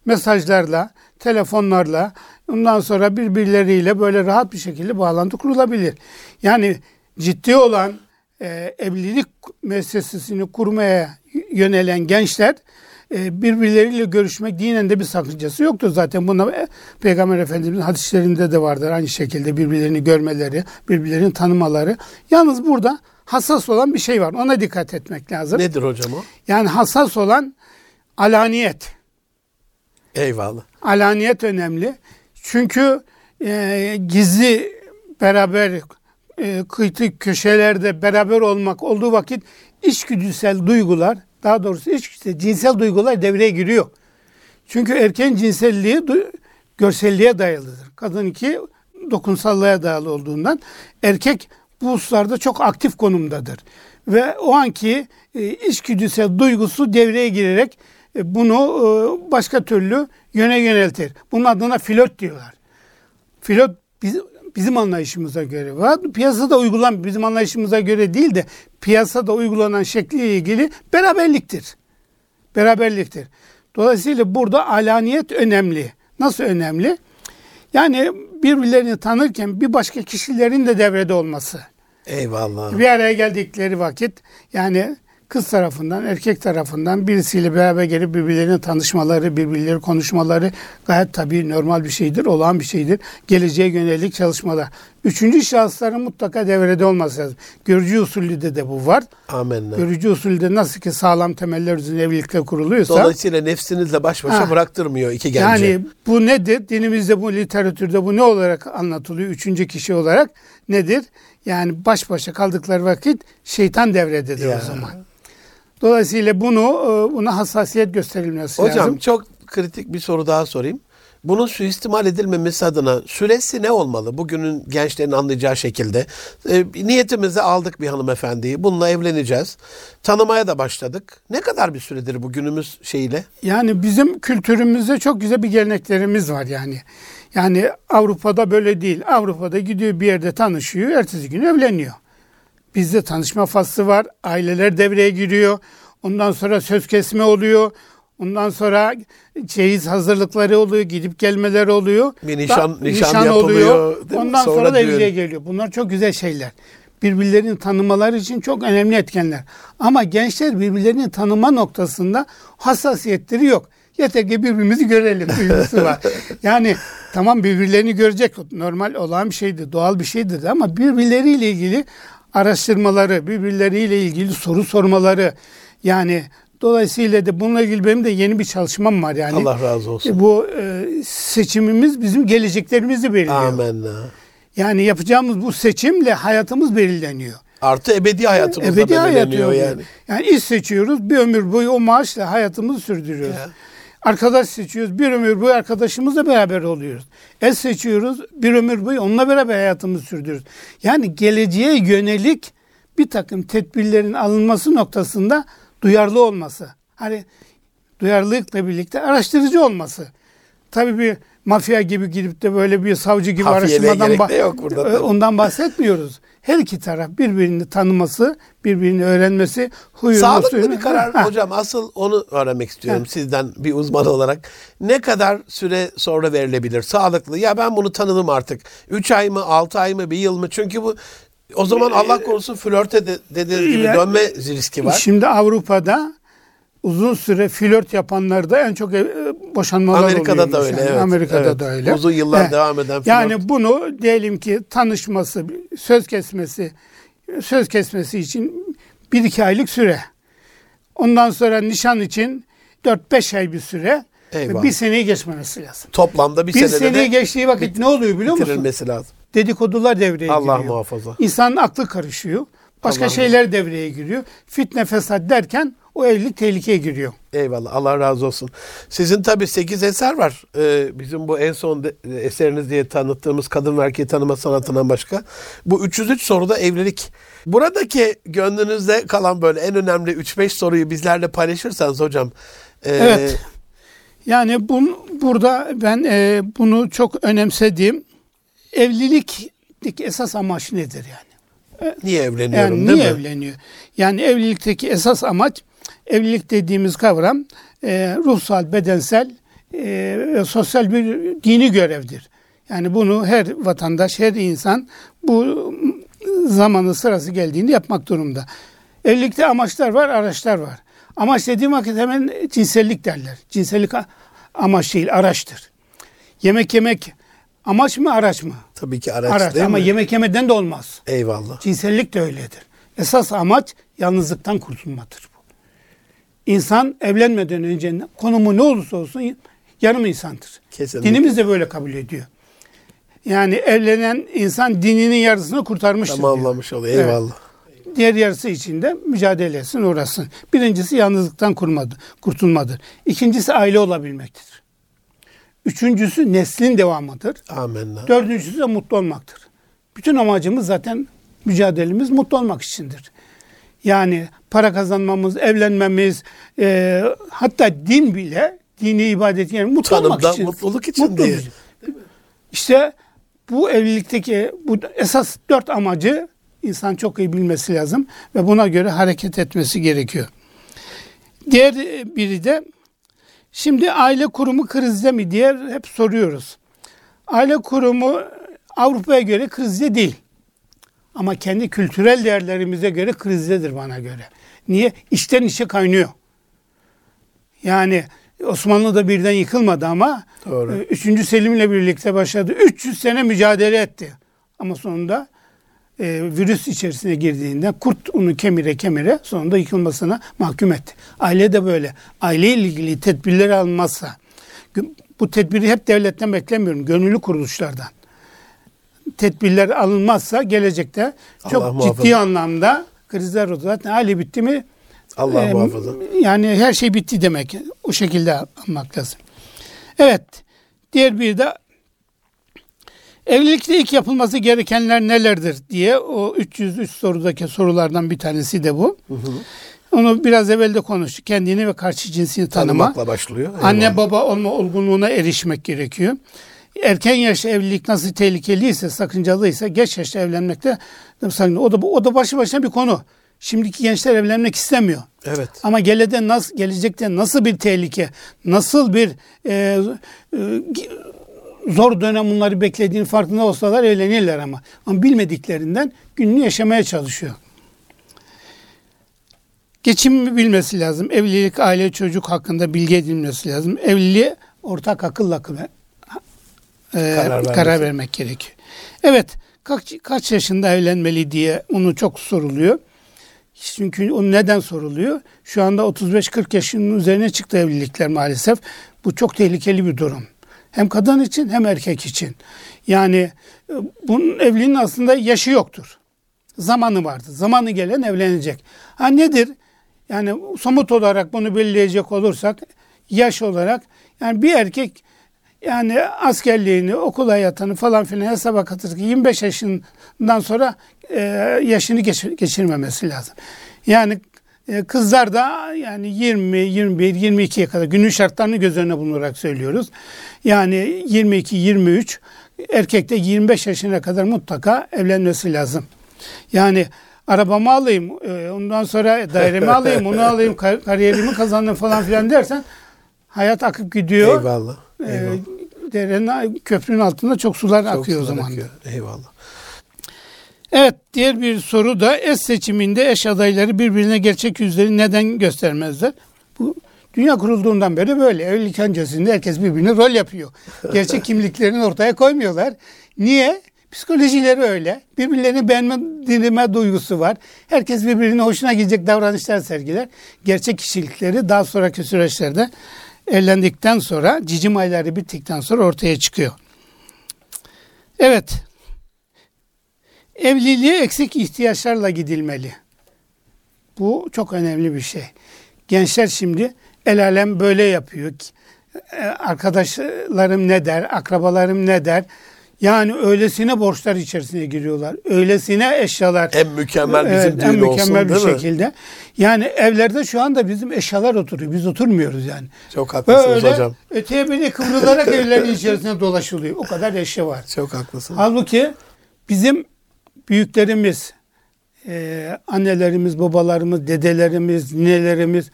Mesajlarla, telefonlarla, ondan sonra birbirleriyle böyle rahat bir şekilde bağlantı kurulabilir. Yani ciddi olan e, evlilik müessesesini kurmaya yönelen gençler e, birbirleriyle görüşmek dinen de bir sakıncası yoktur zaten. Buna e, Peygamber Efendimiz'in hadislerinde de vardır aynı şekilde birbirlerini görmeleri, birbirlerini tanımaları. Yalnız burada hassas olan bir şey var. Ona dikkat etmek lazım. Nedir hocam o? Yani hassas olan alaniyet. Eyvallah. Alaniyet önemli. Çünkü e, gizli beraber e, kıytı köşelerde beraber olmak olduğu vakit içgüdüsel duygular daha doğrusu işte cinsel duygular devreye giriyor. Çünkü erken cinselliği görselliğe dayalıdır. Kadın iki dokunsallığa dayalı olduğundan erkek bu hususlarda çok aktif konumdadır. Ve o anki e, içgüdüsel duygusu devreye girerek e, bunu e, başka türlü yöne yöneltir. Bunun adına flört diyorlar. Flört biz, bizim anlayışımıza göre var. Piyasada uygulan bizim anlayışımıza göre değil de piyasada uygulanan şekliyle ilgili beraberliktir. Beraberliktir. Dolayısıyla burada alaniyet önemli. Nasıl önemli? Yani birbirlerini tanırken bir başka kişilerin de devrede olması. Eyvallah. Bir araya geldikleri vakit yani kız tarafından, erkek tarafından birisiyle beraber gelip birbirlerine tanışmaları, birbirleri konuşmaları gayet tabii normal bir şeydir, olağan bir şeydir. Geleceğe yönelik çalışmalar. Üçüncü şahısların mutlaka devrede olması lazım. Görücü usulü de bu var. Amenna. Görücü usulü nasıl ki sağlam temeller üzerine evlilikler kuruluyorsa. Dolayısıyla nefsinizle baş başa ha, bıraktırmıyor iki genci. Yani bu nedir? Dinimizde bu literatürde bu ne olarak anlatılıyor? Üçüncü kişi olarak nedir? Yani baş başa kaldıkları vakit şeytan devrededir ya. o zaman. Dolayısıyla bunu e, buna hassasiyet gösterilmesi Hocam, lazım. Hocam çok kritik bir soru daha sorayım. bunun suistimal edilmemesi adına süresi ne olmalı? Bugünün gençlerin anlayacağı şekilde. E, niyetimizi aldık bir hanımefendiyi. Bununla evleneceğiz. Tanımaya da başladık. Ne kadar bir süredir bugünümüz şeyiyle? Yani bizim kültürümüzde çok güzel bir geleneklerimiz var yani. Yani Avrupa'da böyle değil. Avrupa'da gidiyor bir yerde tanışıyor, ertesi gün evleniyor. Bizde tanışma faslı var, aileler devreye giriyor. Ondan sonra söz kesme oluyor. Ondan sonra çeyiz hazırlıkları oluyor, gidip gelmeler oluyor. Bir nişan- Da- nişan değil mi? Ondan sonra, Sonra da evliliğe geliyor. Bunlar çok güzel şeyler. Birbirlerini tanımaları için çok önemli etkenler. Ama gençler birbirlerini tanıma noktasında hassasiyetleri yok. Yeter ki birbirimizi görelim duygusu var. Yani tamam birbirlerini görecek normal olan bir şeydir, doğal bir şeydir ama birbirleriyle ilgili araştırmaları, birbirleriyle ilgili soru sormaları yani dolayısıyla da bununla ilgili benim de yeni bir çalışmam var yani. Allah razı olsun. Bu e, seçimimiz bizim geleceklerimizi belirliyor. Amenna. Yani yapacağımız bu seçimle hayatımız belirleniyor. Artı ebedi hayatımızda Ebedi belirleniyor yani. yani. yani iş seçiyoruz bir ömür boyu o maaşla hayatımızı sürdürüyoruz. Ya. Arkadaş seçiyoruz bir ömür boyu arkadaşımızla beraber oluyoruz. Eş seçiyoruz bir ömür boyu onunla beraber hayatımızı sürdürüyoruz. Yani geleceğe yönelik bir takım tedbirlerin alınması noktasında duyarlı olması. Hani duyarlılıkla birlikte araştırıcı olması. Tabii bir mafya gibi gidip de böyle bir savcı gibi Hafiyeliğe araştırmadan bah- yok burada ondan bahsetmiyoruz. Her iki taraf birbirini tanıması, birbirini öğrenmesi, huyunu, Sağlıklı suyunu- bir karar Ha, hocam. Asıl onu öğrenmek istiyorum sizden bir uzman olarak. Ne kadar süre sonra verilebilir? Sağlıklı. Ya ben bunu tanıdım artık. 3 ay mı, 6 ay mı, bir yıl mı? Çünkü bu o zaman Allah korusun flörte de, dediğiniz gibi dönme riski var. Şimdi Avrupa'da uzun süre flört yapanlarda en çok e, boşanmalar Amerika'da da öyle, yani. evet. Amerika'da Evet. da öyle. Uzun yıllar devam eden flört. Yani bunu diyelim ki tanışması, söz kesmesi, söz kesmesi için bir iki aylık süre. Ondan sonra nişan için 4-5 ay bir süre. Eyvallah. Bir seneyi geçmemesi lazım. Toplamda bir, Bir senede seneyi geçtiği vakit ne oluyor biliyor musun? lazım. Dedikodular devreye Allah giriyor. muhafaza. İnsanın aklı karışıyor. Başka Allah şeyler devreye giriyor. Fitne fesat derken o evlilik tehlikeye giriyor. Eyvallah. Allah razı olsun. Sizin tabii 8 eser var. Ee, bizim bu en son de- eseriniz diye tanıttığımız kadın ve erkeği tanıma sanatından başka. Bu 303 soruda evlilik. Buradaki gönlünüzde kalan böyle en önemli 3-5 soruyu bizlerle paylaşırsanız hocam. e, Evet. Yani bun, burada ben e, bunu çok önemsediğim evlilikteki esas amaç nedir yani? Niye evleniyorum Yani niye mi? evleniyor? Yani evlilikteki esas amaç evlilik dediğimiz kavram e, ruhsal, bedensel e, ve sosyal bir dini görevdir. Yani bunu her vatandaş, her insan bu zamanı sırası geldiğinde yapmak durumda. Evlilikte amaçlar var, araçlar var. Amaç dediğim vakit hemen cinsellik derler. Cinsellik amaç değil, araçtır. Yemek yemek amaç mı, araç mı? Tabii ki araç, Araç değil ama mi? yemek yemeden de olmaz. Eyvallah. Cinsellik de öyledir. Esas amaç yalnızlıktan kurtulmadır bu. İnsan evlenmeden önce konumu ne olursa olsun yarım insandır. Kesinlikle. Dinimiz de böyle kabul ediyor. Yani evlenen insan dininin yarısını kurtarmıştır. diyor. Tamamlamış oluyor. Evet. Eyvallah. Diğer yarısı için de mücadele etsin, uğraşsın. Birincisi yalnızlıktan kurmadı, kurtulmadır. İkincisi aile olabilmektir. Üçüncüsü neslin devamıdır. Amenna. Dördüncüsü de mutlu olmaktır. Bütün amacımız zaten mücadelemiz mutlu olmak içindir. Yani para kazanmamız, evlenmemiz, e, hatta din bile, dini ibadet yani mutlu olmak için. mutluluk için Mutlu diye. İşte bu evlilikteki bu esas dört amacı insan çok iyi bilmesi lazım ve buna göre hareket etmesi gerekiyor. Diğer biri de şimdi aile kurumu krizde mi diye hep soruyoruz. Aile kurumu Avrupa'ya göre krizde değil. Ama kendi kültürel değerlerimize göre krizdedir bana göre. Niye? İşten işe kaynıyor. Yani Osmanlı da birden yıkılmadı ama Doğru. e, 3. Selim'le birlikte başladı. 300 sene mücadele etti. Ama sonunda e, virüs içerisine girdiğinde kurt onu kemire kemire sonunda yıkılmasına mahkum etti. Aile de böyle. Aile ile ilgili tedbirler alınmazsa gö- bu tedbiri hep devletten beklemiyorum. Gönüllü kuruluşlardan. Tedbirler alınmazsa gelecekte çok Allah muhafaza. ciddi anlamda krizler olur. Zaten aile bitti mi Allah e, muhafaza. yani her şey bitti demek. O şekilde almak lazım. Evet. Diğer bir de evlilikte ilk yapılması gerekenler nelerdir diye o 303 sorudaki sorulardan bir tanesi de bu. Onu biraz evvel de konuştuk. Kendini ve karşı cinsini tanıma. Tanımakla başlıyor. Anne baba olma olgunluğuna erişmek gerekiyor. Erken yaşta evlilik nasıl tehlikeliyse, sakıncalıysa geç yaşta evlenmekte sakıncalı. O da o da başlı başına bir konu. Şimdiki gençler evlenmek istemiyor. Evet. Ama gelede nasıl gelecekte nasıl bir tehlike, nasıl bir e, e, zor dönem bunları beklediğini farkında olsalar evlenirler ama. Ama bilmediklerinden gününü yaşamaya çalışıyor. Geçim bilmesi lazım. Evlilik, aile, çocuk hakkında bilgi edinmesi lazım. Evliliğe ortak akılla e, Karar karar, vermek gerekiyor. Evet, kaç, kaç yaşında evlenmeli diye onu çok soruluyor. Çünkü o neden soruluyor? Şu anda 35-40 yaşının üzerine çıktı evlilikler maalesef. Bu çok tehlikeli bir durum. Hem kadın için hem erkek için. Yani e, bunun evliliğin aslında yaşı yoktur. Zamanı vardır. Zamanı gelen evlenecek. Ha nedir? Yani somut olarak bunu belirleyecek olursak yaş olarak yani bir erkek yani askerliğini, okul hayatını falan filan hesaba katırsak 25 yaşından sonra e, yaşını geçir- geçirmemesi lazım. Yani e, kızlar da yani 20, 21, 22'ye kadar günün şartlarını göz önüne bulunarak söylüyoruz. Yani 22, 23 erkek de 25 yaşına kadar mutlaka evlenmesi lazım. Yani arabamı alayım, e, ondan sonra dairemi alayım, onu alayım, kar- kariyerimi kazandım falan filan dersen hayat akıp gidiyor. Eyvallah. Ee, Eyvallah. derenin, köprünün altında çok sular Çok akıyor o sular zaman. akıyor. Eyvallah. Evet diğer bir soru da eş seçiminde eş adayları birbirine gerçek yüzleri neden göstermezler? Bu dünya kurulduğundan beri böyle. Evlilik öncesinde herkes birbirine rol yapıyor. Gerçek kimliklerini ortaya koymuyorlar. Niye? Psikolojileri öyle. Birbirlerini beğenme, dinleme duygusu var. Herkes birbirine hoşuna gidecek davranışlar sergiler. Gerçek kişilikleri daha sonraki süreçlerde evlendikten sonra, cicim ayları bittikten sonra ortaya çıkıyor. Evet, Evliliğe eksik ihtiyaçlarla gidilmeli. Bu çok önemli bir şey. Gençler şimdi el alem böyle yapıyor. E, Arkadaşlarım ne der, akrabalarım ne der. Yani öylesine borçlar içerisine giriyorlar. Öylesine eşyalar. En mükemmel bizim Evet, düğün en olsun mükemmel bir değil mi? Yani evlerde şu anda bizim eşyalar oturuyor. Biz oturmuyoruz yani. Çok haklısınız Böyle hocam. öteye biri kıvrılarak evlerin içerisine dolaşılıyor. O kadar eşya var. Çok haklısınız. Halbuki bizim büyüklerimiz, e, annelerimiz, babalarımız, dedelerimiz, ninelerimiz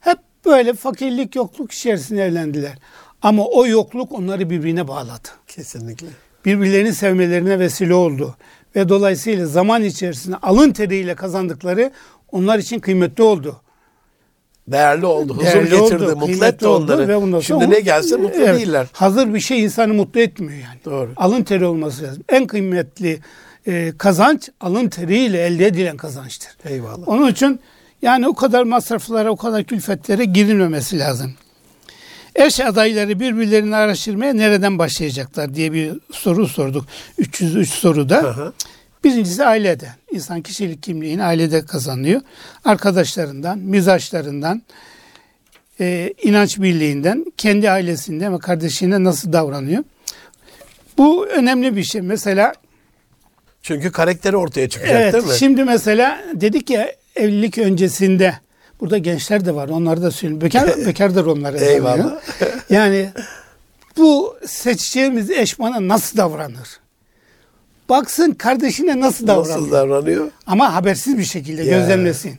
hep böyle fakirlik, yokluk içerisinde evlendiler. Ama o yokluk onları birbirine bağladı. Kesinlikle. Birbirlerini sevmelerine vesile oldu. Ve dolayısıyla zaman içerisinde alın teriyle kazandıkları onlar için kıymetli oldu. Değerli oldu, huzur Değerli getirdi, oldu, mutlu etti onları. ve ondan Şimdi sonra- ne gelse mutlu Evet, değiller. Hazır bir şey insanı mutlu etmiyor yani. Doğru. Alın teri olması lazım. En kıymetli e, kazanç alın teriyle elde edilen kazançtır. Eyvallah. Onun için yani o kadar masraflara, o kadar külfetlere girilmemesi lazım. Eş adayları birbirlerini araştırmaya nereden başlayacaklar diye bir soru sorduk. 303 soruda. Aha. Birincisi aileden. İnsan kişilik kimliğini ailede kazanıyor. Arkadaşlarından, mizaçlarından, e, inanç birliğinden, kendi ailesinden ve kardeşine nasıl davranıyor. Bu önemli bir şey. Mesela Çünkü karakteri ortaya çıkacak evet, değil mi? şimdi mesela dedik ya evlilik öncesinde burada gençler de var. Onları da söyleyeyim. Bekar, bekardır onlar. Eyvallah. Yani bu seçeceğimiz eş bana nasıl davranır? Baksın kardeşine nasıl davranıyor. Nasıl davranıyor? Ama habersiz bir şekilde Ya. gözlemlesin.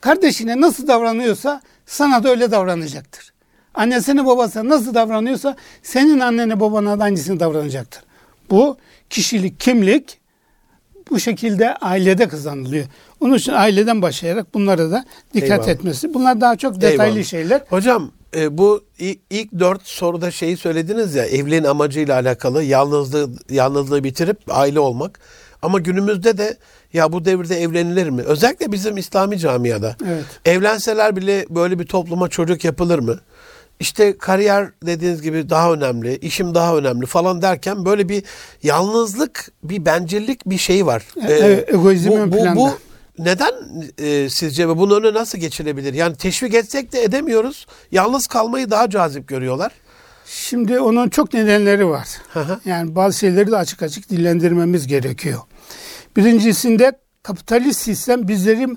Kardeşine nasıl davranıyorsa sana da öyle davranacaktır. Annesine babasına nasıl davranıyorsa senin annene babana da aynısını davranacaktır. Bu kişilik, kimlik bu şekilde ailede kazanılıyor. Onun için aileden başlayarak bunlara da dikkat Eyvallah. etmesi. Bunlar daha çok detaylı Eyvallah. şeyler. Hocam e, bu ilk dört soruda şeyi söylediniz ya evliliğin amacıyla alakalı yalnızlığı, yalnızlığı bitirip aile olmak. Ama günümüzde de ya bu devirde evlenilir mi? Özellikle bizim İslami camiada. Evet. Evlenseler bile böyle bir topluma çocuk yapılır mı? İşte kariyer dediğiniz gibi daha önemli, işim daha önemli falan derken böyle bir yalnızlık, bir bencillik bir şey var. E- evet, egoizm bu, ön bu, planda. bu neden e, sizce ve bunun önüne nasıl geçilebilir? Yani teşvik etsek de edemiyoruz. Yalnız kalmayı daha cazip görüyorlar. Şimdi onun çok nedenleri var. Yani bazı şeyleri de açık açık dillendirmemiz gerekiyor. Birincisinde kapitalist sistem bizleri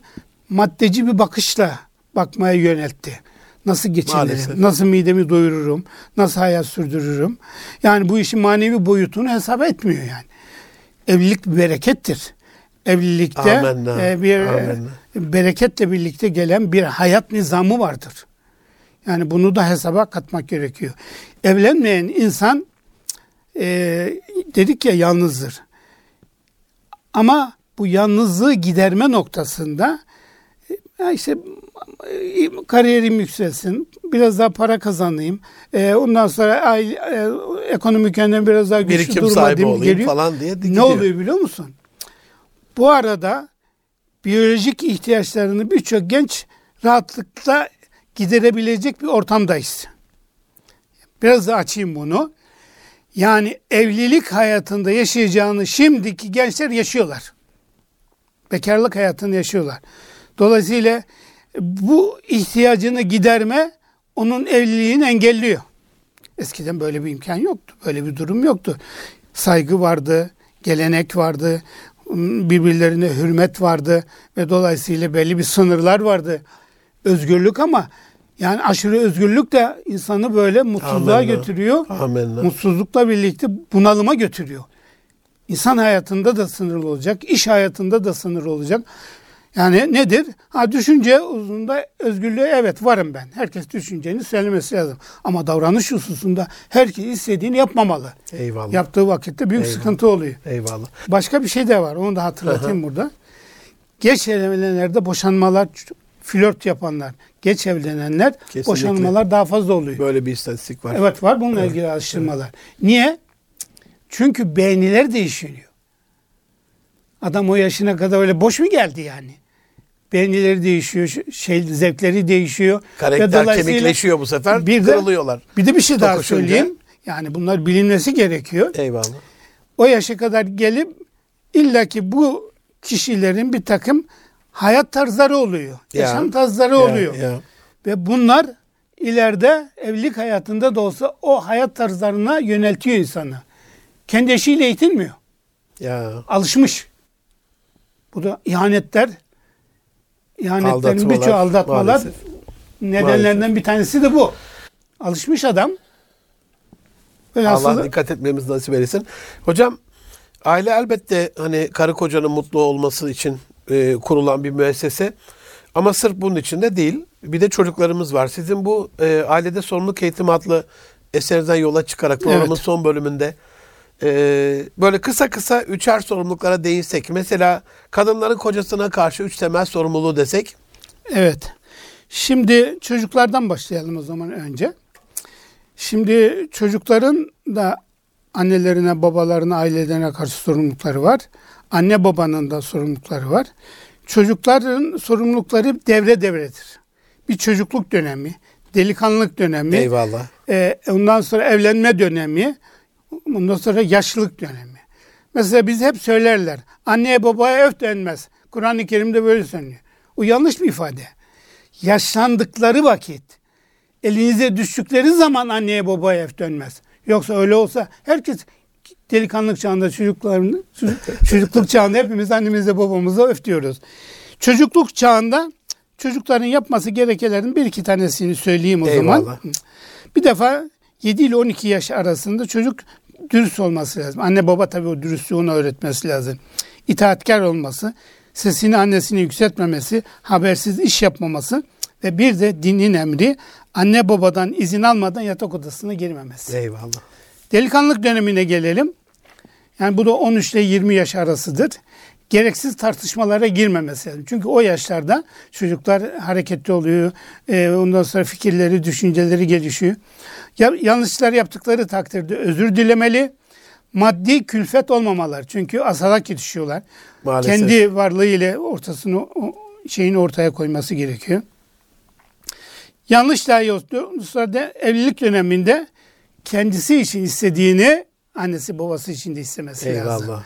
maddeci bir bakışla bakmaya yöneltti. Nasıl geçinirim, Maalesef. nasıl midemi doyururum, nasıl hayat sürdürürüm. Yani bu işin manevi boyutunu hesap etmiyor yani. Evlilik bir berekettir. Evlilikte Amenna, e, bir amenna. e, bereketle birlikte gelen bir hayat nizamı vardır. Yani bunu da hesaba katmak gerekiyor. Evlenmeyen insan e, dedik ya yalnızdır. Ama bu yalnızlığı giderme noktasında e, ya işte kariyerim yükselsin, biraz daha para kazanayım, e, ondan sonra ay, e, ekonomik yönden biraz daha güçlü Birikim duruma sahibi dim- olayım geliyor. falan diye Ne gidiyor. oluyor biliyor musun? Bu arada biyolojik ihtiyaçlarını birçok genç rahatlıkla giderebilecek bir ortamdayız. Biraz da açayım bunu. Yani evlilik hayatında yaşayacağını şimdiki gençler yaşıyorlar. Bekarlık hayatını yaşıyorlar. Dolayısıyla bu ihtiyacını giderme onun evliliğini engelliyor. Eskiden böyle bir imkan yoktu. Böyle bir durum yoktu. Saygı vardı, gelenek vardı, birbirlerine hürmet vardı ve dolayısıyla belli bir sınırlar vardı. Özgürlük ama yani aşırı özgürlük de insanı böyle mutsuzluğa Amenna. götürüyor. Amenna. Mutsuzlukla birlikte bunalıma götürüyor. İnsan hayatında da sınırlı olacak, iş hayatında da sınırlı olacak. Yani nedir? Ha düşünce uzunda özgürlüğe evet varım ben. Herkes düşünceni söylemesi lazım. Ama davranış hususunda herkes istediğini yapmamalı. Eyvallah. Yaptığı vakitte büyük Eyvallah. sıkıntı oluyor. Eyvallah. Başka bir şey de var. Onu da hatırlatayım burada. Geç evlenenlerde boşanmalar, flört yapanlar, geç evlenenler Kesinlikle. boşanmalar daha fazla oluyor. Böyle bir istatistik var. Evet var bununla ilgili araştırmalar. Niye? Çünkü beğeniler değişiyor. Adam o yaşına kadar öyle boş mu geldi yani? Beğenileri değişiyor, şey zevkleri değişiyor. Karakter kemikleşiyor bu sefer. bir de- kırılıyorlar. Bir de bir şey daha Tokuşunca. söyleyeyim. Yani bunlar bilinmesi gerekiyor. Eyvallah. O yaşa kadar gelip illaki bu kişilerin bir takım hayat tarzları oluyor. Ya. Yaşam tarzları Ya, oluyor. ya. Ve bunlar ileride evlilik hayatında da olsa o hayat tarzlarına yöneltiyor insanı. Kendi eşiyle eğitilmiyor. Ya. Alışmış. Bu da ihanetler, ihanetlerin birçoğu aldatmalar maalesef. nedenlerinden bir tanesi de bu. Alışmış adam. Velhasılı- Allah dikkat etmemiz nasip eylesin. Hocam aile elbette hani karı kocanın mutlu olması için e, kurulan bir müessese. Ama sırf bunun için de değil. Bir de çocuklarımız var. Sizin bu e, Ailede Sorumluluk Eğitimi adlı eserinizden yola çıkarak programın Evet. son bölümünde e, böyle kısa kısa üçer sorumluluklara değinsek. Mesela kadınların kocasına karşı üç temel sorumluluğu desek. Evet. Şimdi çocuklardan başlayalım o zaman önce. Şimdi çocukların da annelerine, babalarına, ailelerine karşı sorumlulukları var. Anne babanın da sorumlulukları var. Çocukların sorumlulukları devre devredir. Bir çocukluk dönemi, delikanlılık dönemi, Eyvallah. e, ondan sonra evlenme dönemi, ondan sonra yaşlılık dönemi. Mesela biz hep söylerler, anneye babaya öf denmez. Kur'an-ı Kerim'de böyle söylüyor. O yanlış bir ifade. Yaşlandıkları vakit, elinize düştükleri zaman anneye babaya öf dönmez. Yoksa öyle olsa herkes delikanlık çağında çocukların çocukluk çağında hepimiz annemize babamıza öf diyoruz. Çocukluk çağında çocukların yapması gerekenlerin bir iki tanesini söyleyeyim o zaman. Eyvallah. Bir defa 7 ile 12 yaş arasında çocuk dürüst olması lazım. Anne baba tabii o dürüstlüğü ona öğretmesi lazım. İtaatkar olması, sesini annesini yükseltmemesi, habersiz iş yapmaması ve bir de dinin emri anne babadan izin almadan yatak odasına girmemesi. Eyvallah. Delikanlılık dönemine gelelim. Yani bu da 13 ile 20 yaş arasıdır. Gereksiz tartışmalara girmemesi lazım. Çünkü o yaşlarda çocuklar hareketli oluyor. Ee, ondan sonra fikirleri, düşünceleri gelişiyor. Ya, yanlışlar yaptıkları takdirde özür dilemeli. Maddi külfet olmamalar. Çünkü asalak yetişiyorlar. Maalesef. Kendi varlığıyla ortasını o şeyini ortaya koyması gerekiyor. Yanlış dahi olsa da evlilik döneminde kendisi için istediğini annesi babası için de istemesi lazım.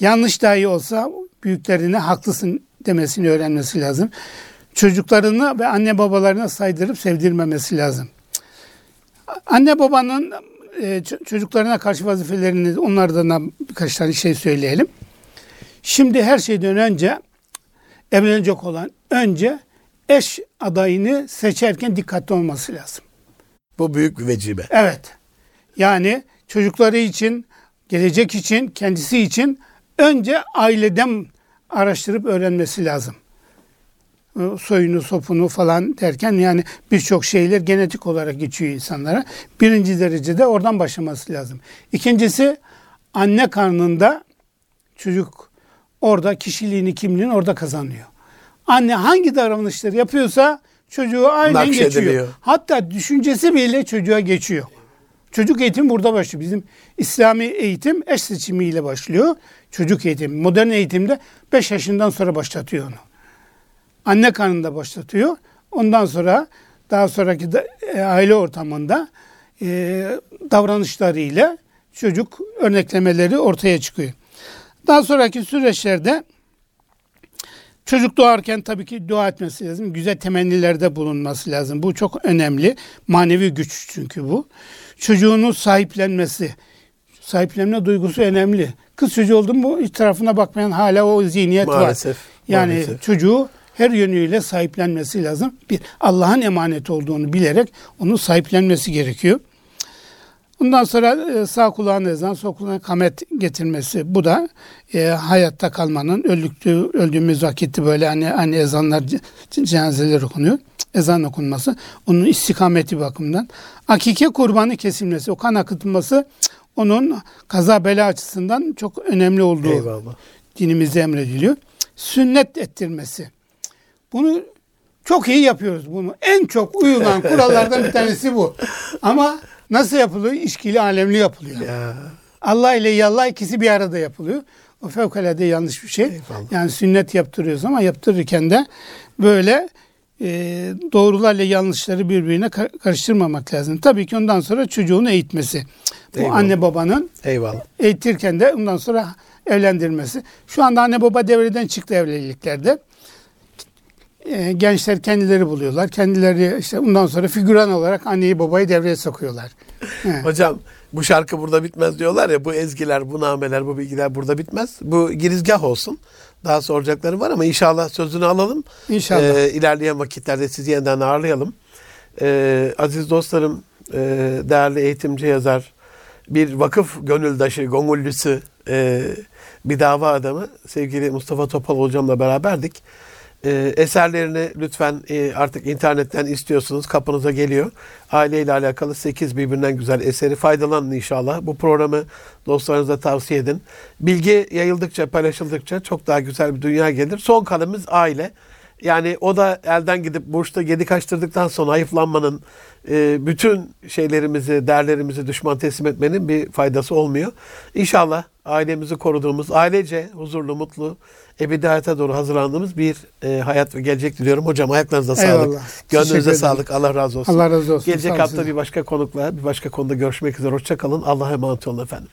Yanlış dahi olsa büyüklerine haklısın demesini öğrenmesi lazım. Çocuklarını ve anne babalarına saydırıp sevdirmemesi lazım. Anne babanın e, çocuklarına karşı vazifelerini onlardan da birkaç tane şey söyleyelim. Şimdi her şeyden önce evlenecek olan önce eş adayını seçerken dikkatli olması lazım. Bu büyük bir vecibe. Evet. Yani çocukları için, gelecek için, kendisi için önce aileden araştırıp öğrenmesi lazım. Soyunu, sopunu falan derken yani birçok şeyler genetik olarak geçiyor insanlara. Birinci derecede oradan başlaması lazım. İkincisi anne karnında çocuk orada kişiliğini, kimliğini orada kazanıyor. Anne hangi davranışları yapıyorsa çocuğu aynen geçiyor. Hatta düşüncesi bile çocuğa geçiyor. Çocuk eğitim burada başlıyor. Bizim İslami eğitim eş seçimiyle başlıyor. Çocuk eğitim. Modern eğitimde 5 yaşından sonra başlatıyor onu. Anne karnında başlatıyor. Ondan sonra daha sonraki da, e, aile ortamında e, davranışlarıyla çocuk örneklemeleri ortaya çıkıyor. Daha sonraki süreçlerde Çocuk doğarken tabii ki dua etmesi lazım. Güzel temennilerde bulunması lazım. Bu çok önemli. Manevi güç çünkü bu. Çocuğunu sahiplenmesi. Sahiplenme duygusu önemli. Kız çocuğu oldu mu hiç tarafına bakmayan hala o zihniyet maalesef, var. Yani maalesef. çocuğu her yönüyle sahiplenmesi lazım. Bir Allah'ın emanet olduğunu bilerek onu sahiplenmesi gerekiyor. Ondan sonra e, sağ kulağına ezan, sol kulağına kamet getirmesi. Bu da e, hayatta kalmanın öldüktüğü, öldüğümüz vakitte böyle hani, hani ezanlar, cenazeler okunuyor. Ezan okunması. Onun istikameti bakımından. Akike kurbanı kesilmesi, o kan akıtılması onun kaza bela açısından çok önemli olduğu Eyvallah. dinimizde emrediliyor. Sünnet ettirmesi. Bunu çok iyi yapıyoruz bunu. En çok uyulan kurallardan bir tanesi bu. Ama Nasıl yapılıyor? İşkili alemli yapılıyor. Ya. Allah ile yallah ikisi bir arada yapılıyor. O fevkalade yanlış bir şey. Eyvallah. Yani sünnet yaptırıyoruz ama yaptırırken de böyle e, doğrularla yanlışları birbirine karıştırmamak lazım. Tabii ki ondan sonra çocuğunu eğitmesi. Bu Eyvallah. anne babanın Eyvallah. eğitirken de ondan sonra evlendirmesi. Şu anda anne baba devreden çıktı evliliklerde. E, gençler kendileri buluyorlar. Kendileri işte ondan sonra figüran olarak anneyi babayı devreye sokuyorlar. Hocam bu şarkı burada bitmez diyorlar ya bu ezgiler, bu nameler, bu bilgiler burada bitmez. Bu girizgah olsun. Daha soracakları var ama inşallah sözünü alalım. İnşallah. Ee, ilerleyen vakitlerde sizi yeniden ağırlayalım. Ee, aziz dostlarım, e, değerli eğitimci yazar, bir vakıf gönüldaşı, gönüllüsü, e, bir dava adamı sevgili Mustafa Topal hocamla beraberdik. E, eserlerini lütfen e, artık internetten istiyorsunuz. Kapınıza geliyor. Aileyle alakalı 8 birbirinden güzel eseri faydalanın inşallah. Bu programı dostlarınıza tavsiye edin. Bilgi yayıldıkça, paylaşıldıkça çok daha güzel bir dünya gelir. Son kanımız aile. Yani o da elden gidip burçta gedi kaçtırdıktan sonra hayıflanmanın, e, bütün şeylerimizi, değerlerimizi düşman teslim etmenin bir faydası olmuyor. İnşallah ailemizi koruduğumuz, ailece huzurlu, mutlu, ebedi hayata doğru hazırlandığımız bir e, hayat ve gelecek diliyorum. Hocam ayaklarınıza Eyvallah. sağlık. Gönlünüze sağlık. Allah razı olsun. Allah razı olsun. Gelecek hafta bir başka konukla, bir başka konuda görüşmek üzere. Hoşçakalın. Allah'a emanet olun efendim.